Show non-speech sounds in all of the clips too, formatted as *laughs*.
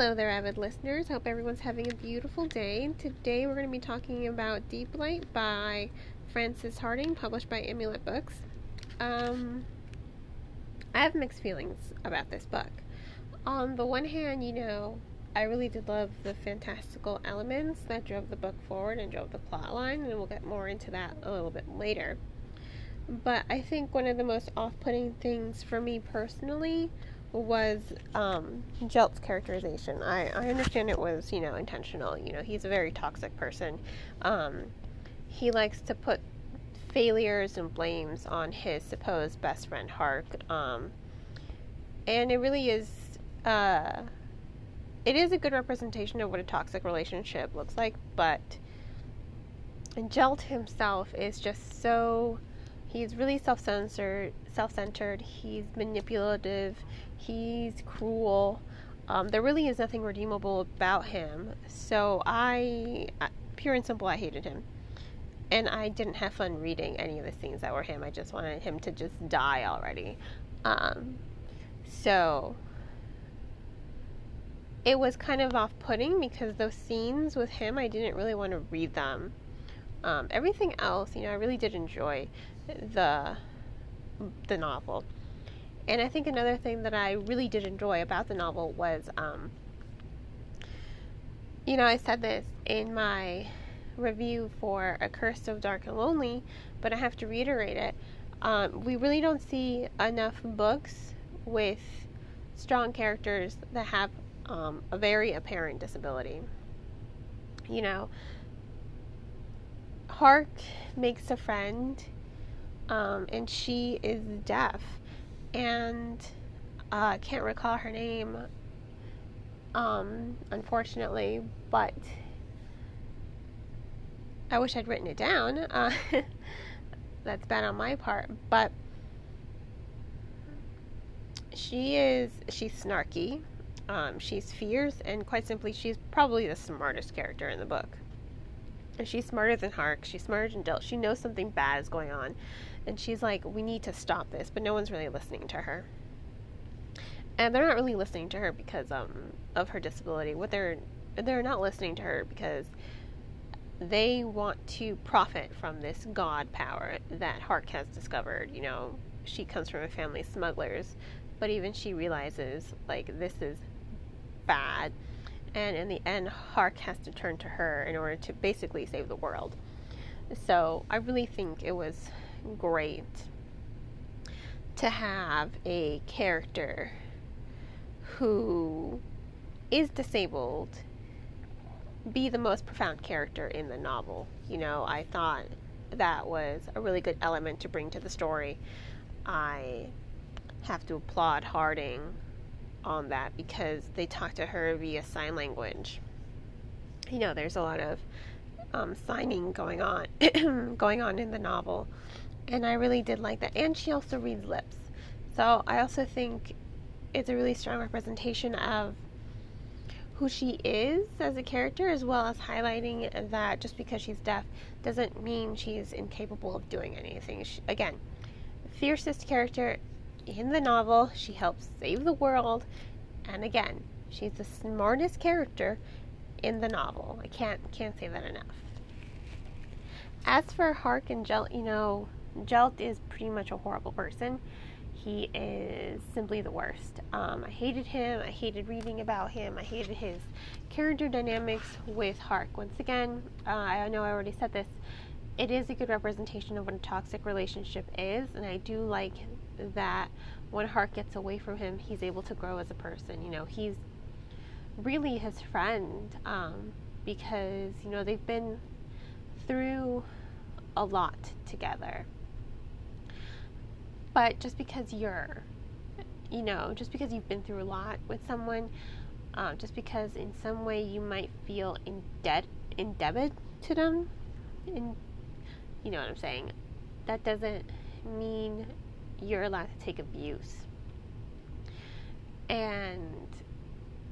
Hello there, avid listeners. Hope everyone's having a beautiful day. Today we're going to be talking about Deep Light by Frances Harding, published by Amulet Books. Um, I have mixed feelings about this book. On the one hand, you know, I really did love the fantastical elements that drove the book forward and drove the plot line, and we'll get more into that a little bit later. But I think one of the most off putting things for me personally was um, Jelt's characterization. I, I understand it was, you know, intentional. You know, he's a very toxic person. Um, he likes to put failures and blames on his supposed best friend, Hark. Um, and it really is, uh, it is a good representation of what a toxic relationship looks like, but and Jelt himself is just so he's really self-centered self-centered. He's manipulative. He's cruel. Um, there really is nothing redeemable about him. So I, pure and simple i hated him. And i didn't have fun reading any of the scenes that were him. I just wanted him to just die already. Um, so it was kind of off-putting because those scenes with him i didn't really want to read them. Um, everything else, you know, I really did enjoy the the novel. And I think another thing that I really did enjoy about the novel was, um, you know, I said this in my review for A Curse So Dark and Lonely, but I have to reiterate it. Um, we really don't see enough books with strong characters that have um, a very apparent disability. You know, Hark makes a friend um, and she is deaf, and I uh, can't recall her name, um, unfortunately, but I wish I'd written it down. *laughs* Uh, that's bad on my part, but she is she's snarky, um, she's fierce, and quite simply, she's probably the smartest character in the book. And she's smarter than Hark. She's smarter than Jelt. She knows something bad is going on, and she's like, we need to stop this, but no one's really listening to her. And they're not really listening to her because um, of her disability. What they're they're not listening to her because they want to profit from this god power that Hark has discovered. You know, she comes from a family of smugglers, but even she realizes like this is bad. And in the end, Hark has to turn to her in order to basically save the world. So I really think it was great to have a character who is disabled be the most profound character in the novel. You know, I thought that was a really good element to bring to the story. I have to applaud Harding on that because they talk to her via sign language. You know, there's a lot of um, signing going on *clears throat* going on in the novel, and I really did like that. And she also reads lips, so I also think it's a really strong representation of who she is as a character, as well as highlighting that just because she's deaf doesn't mean she's incapable of doing anything. She, again, the fiercest character in the novel. She helps save the world, and again, she's the smartest character in the novel. I can't can't say that enough. As for Hark and Jelt, you know, Jelt is pretty much a horrible person. He is simply the worst. Um, I hated him. I hated reading about him. I hated his character dynamics with Hark. Once again, uh, I know I already said this. It is a good representation of what a toxic relationship is, and I do like that when Hark gets away from him, he's able to grow as a person. You know, he's really his friend um, because you know they've been through a lot together. But just because you're, you know, just because you've been through a lot with someone, uh, just because in some way you might feel in debt, indebted to them, in, you know what I'm saying, that doesn't mean you're allowed to take abuse. And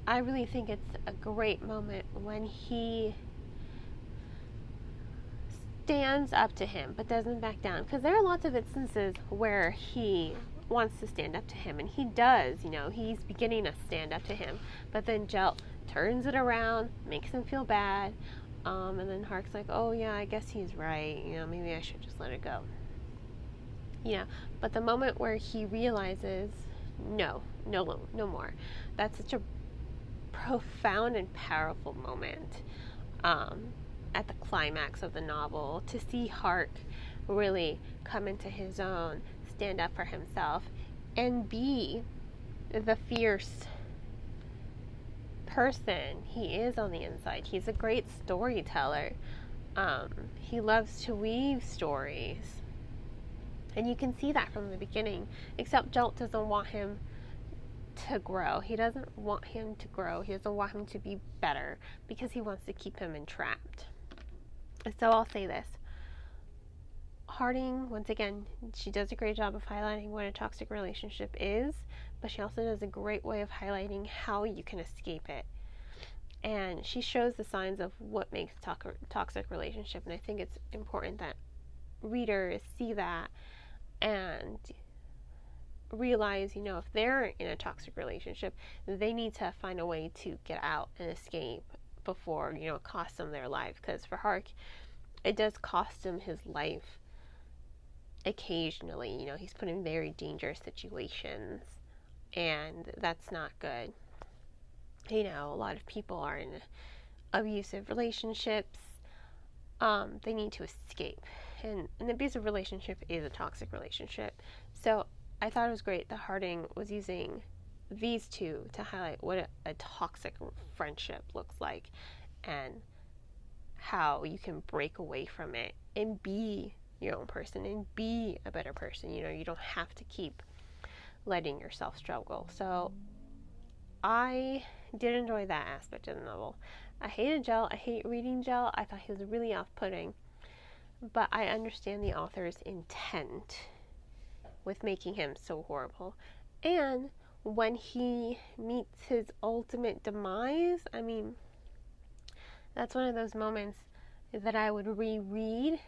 I really think it's a great moment when he stands up to him but doesn't back down because there are lots of instances where he wants to stand up to him, and he does. You know, he's beginning to stand up to him, but then Jelt turns it around, makes him feel bad, um, and then Hark's like, "Oh yeah, I guess he's right. You know, maybe I should just let it go." Know, but the moment where he realizes, no, no, no more. That's such a profound and powerful moment um, at the climax of the novel to see Hark really come into his own, stand up for himself, and be the fierce person he is on the inside. He's a great storyteller. Um, he loves to weave stories. And you can see that from the beginning, except Jelt doesn't want him to grow. He doesn't want him to grow. He doesn't want him to be better because he wants to keep him entrapped. So I'll say this. Harding, once again, she does a great job of highlighting what a toxic relationship is, but she also does a great way of highlighting how you can escape it. And she shows the signs of what makes to- toxic relationship, and I think it's important that readers see that and realize, you know, if they're in a toxic relationship, they need to find a way to get out and escape before, you know, it costs them their life. Because for Hark, it does cost him his life occasionally. You know, he's put in very dangerous situations, and that's not good. You know, a lot of people are in abusive relationships. Um, they need to escape. And an abusive relationship is a toxic relationship. So I thought it was great that Harding was using these two to highlight what a, a toxic friendship looks like and how you can break away from it and be your own person and be a better person. You know, you don't have to keep letting yourself struggle. So I did enjoy that aspect of the novel. I hated Jelt. I hate reading Jelt. I thought he was really off putting. But I understand the author's intent with making him so horrible. And when he meets his ultimate demise, I mean, that's one of those moments that I would reread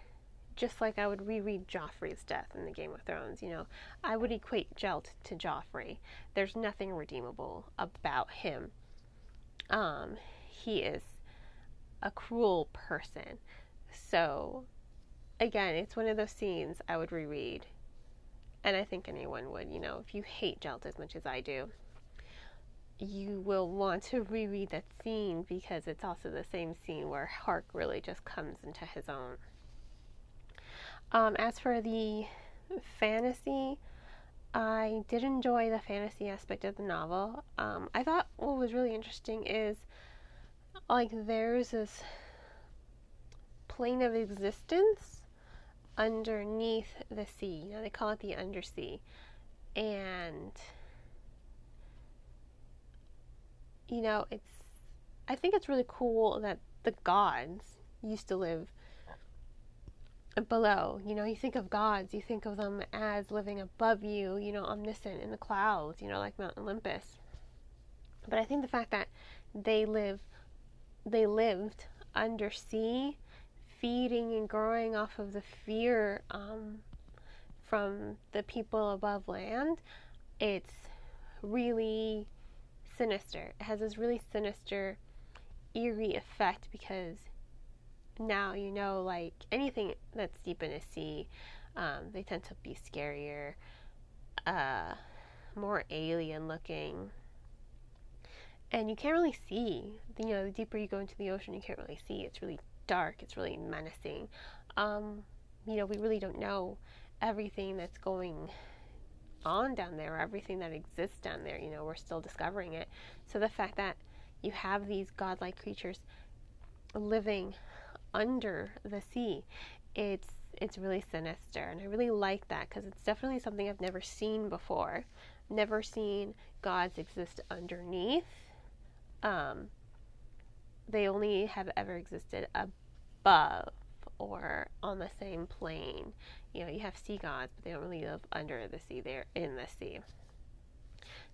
just like I would reread Joffrey's death in the Game of Thrones. You know, I would equate Jelt to Joffrey. There's nothing redeemable about him. Um, he is a cruel person. So, again, it's one of those scenes I would reread and I think anyone would, you know, if you hate Jelt as much as I do, you will want to reread that scene because it's also the same scene where Hark really just comes into his own. Um, as for the fantasy, I did enjoy the fantasy aspect of the novel. Um, I thought what was really interesting is like there's this plane of existence underneath the sea. You know, they call it the undersea. And you know, it's I think it's really cool that the gods used to live below. You know, you think of gods, you think of them as living above you, you know, omniscient in the clouds, you know, like Mount Olympus. But I think the fact that they live they lived under sea feeding and growing off of the fear um, from the people above land, it's really sinister. It has this really sinister, eerie effect because now you know, like anything that's deep in a sea, um, they tend to be scarier, uh, more alien looking. And you can't really see. You know, the deeper you go into the ocean, you can't really see. It's really dark. It's really menacing. Um, you know, we really don't know everything that's going on down there, everything that exists down there. You know, we're still discovering it. So the fact that you have these godlike creatures living under the sea, it's it's really sinister, and I really like that because it's definitely something I've never seen before. Never seen gods exist underneath. Um, they only have ever existed above or on the same plane. You know, you have sea gods, but they don't really live under the sea, they're in the sea.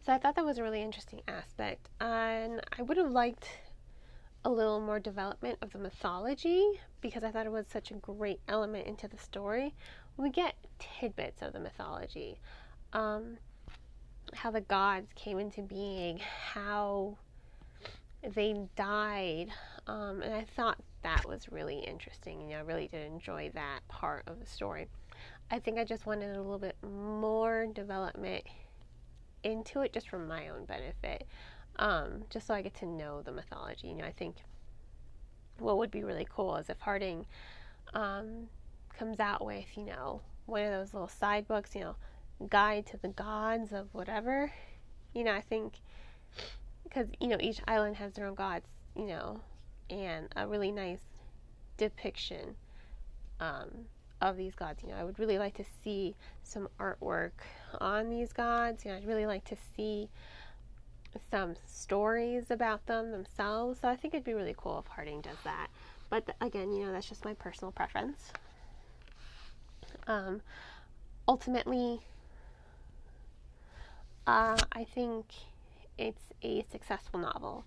So I thought that was a really interesting aspect. And I would have liked a little more development of the mythology because I thought it was such a great element into the story. We get tidbits of the mythology. um, how the gods came into being, how they died, um, and I thought that was really interesting. You know, I really did enjoy that part of the story. I think I just wanted a little bit more development into it just for my own benefit, um, just so I get to know the mythology. You know, I think what would be really cool is if Harding um, comes out with, you know, one of those little side books, you know, Guide to the Gods of whatever. You know, I think because, you know, each island has their own gods, you know, and a really nice depiction um, of these gods. You know, I would really like to see some artwork on these gods. You know, I'd really like to see some stories about them themselves. So I think it'd be really cool if Harding does that. But th- again, you know, that's just my personal preference. Um, ultimately, uh, I think it's a successful novel.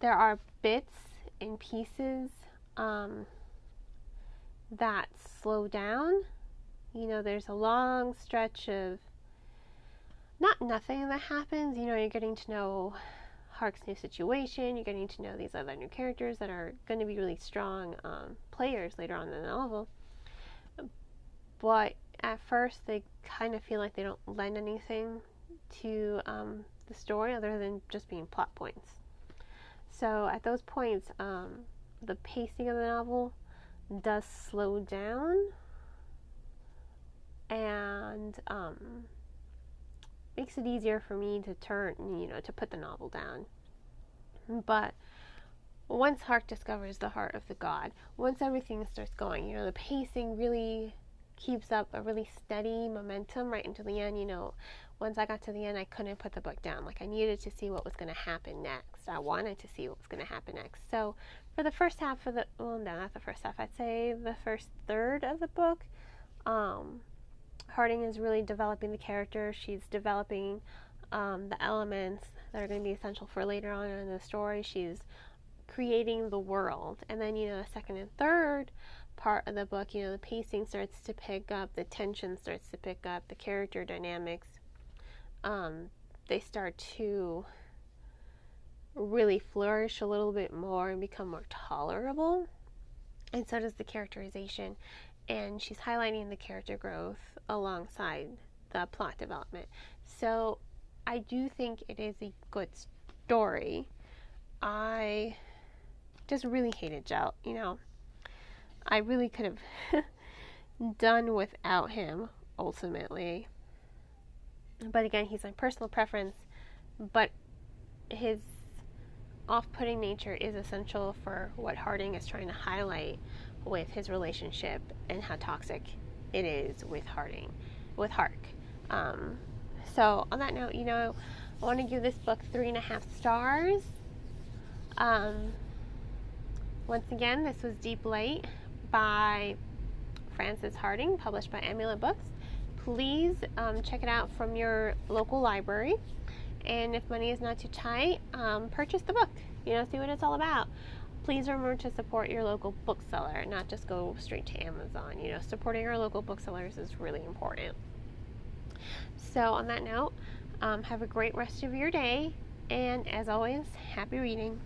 There are bits and pieces um, that slow down. You know, there's a long stretch of not nothing that happens. You know, you're getting to know Hark's new situation. You're getting to know these other new characters that are going to be really strong um, players later on in the novel. But at first, they kind of feel like they don't lend anything to um, the story other than just being plot points. So at those points, um, the pacing of the novel does slow down and um, makes it easier for me to turn, you know, to put the novel down. But once Hark discovers the heart of the god, once everything starts going, you know, the pacing really keeps up a really steady momentum right until the end. You know, once I got to the end, I couldn't put the book down. Like, I needed to see what was going to happen next. I wanted to see what was going to happen next. So, for the first half of the, well, no, not the first half, I'd say the first third of the book, um, Harding is really developing the character. She's developing um, the elements that are going to be essential for later on in the story. She's creating the world. And then, you know, the second and third part of the book, you know, the pacing starts to pick up, the tension starts to pick up, the character dynamics, um, they start to really flourish a little bit more and become more tolerable. And so does the characterization. And she's highlighting the character growth alongside the plot development. So I do think it is a good story. I just really hated Jelt, you know. I really could have *laughs* done without him ultimately. But again, he's my personal preference, but his off putting nature is essential for what Harding is trying to highlight with his relationship and how toxic it is with Harding, with Hark. Um, so, on that note, you know, I want to give this book three and a half stars. Um, once again, this was Deep Light by Frances Harding, published by Amulet Books. Please um, check it out from your local library. And if money is not too tight, um, purchase the book. You know, see what it's all about. Please remember to support your local bookseller, not just go straight to Amazon. You know, supporting our local booksellers is really important. So, on that note, um, have a great rest of your day. And as always, happy reading.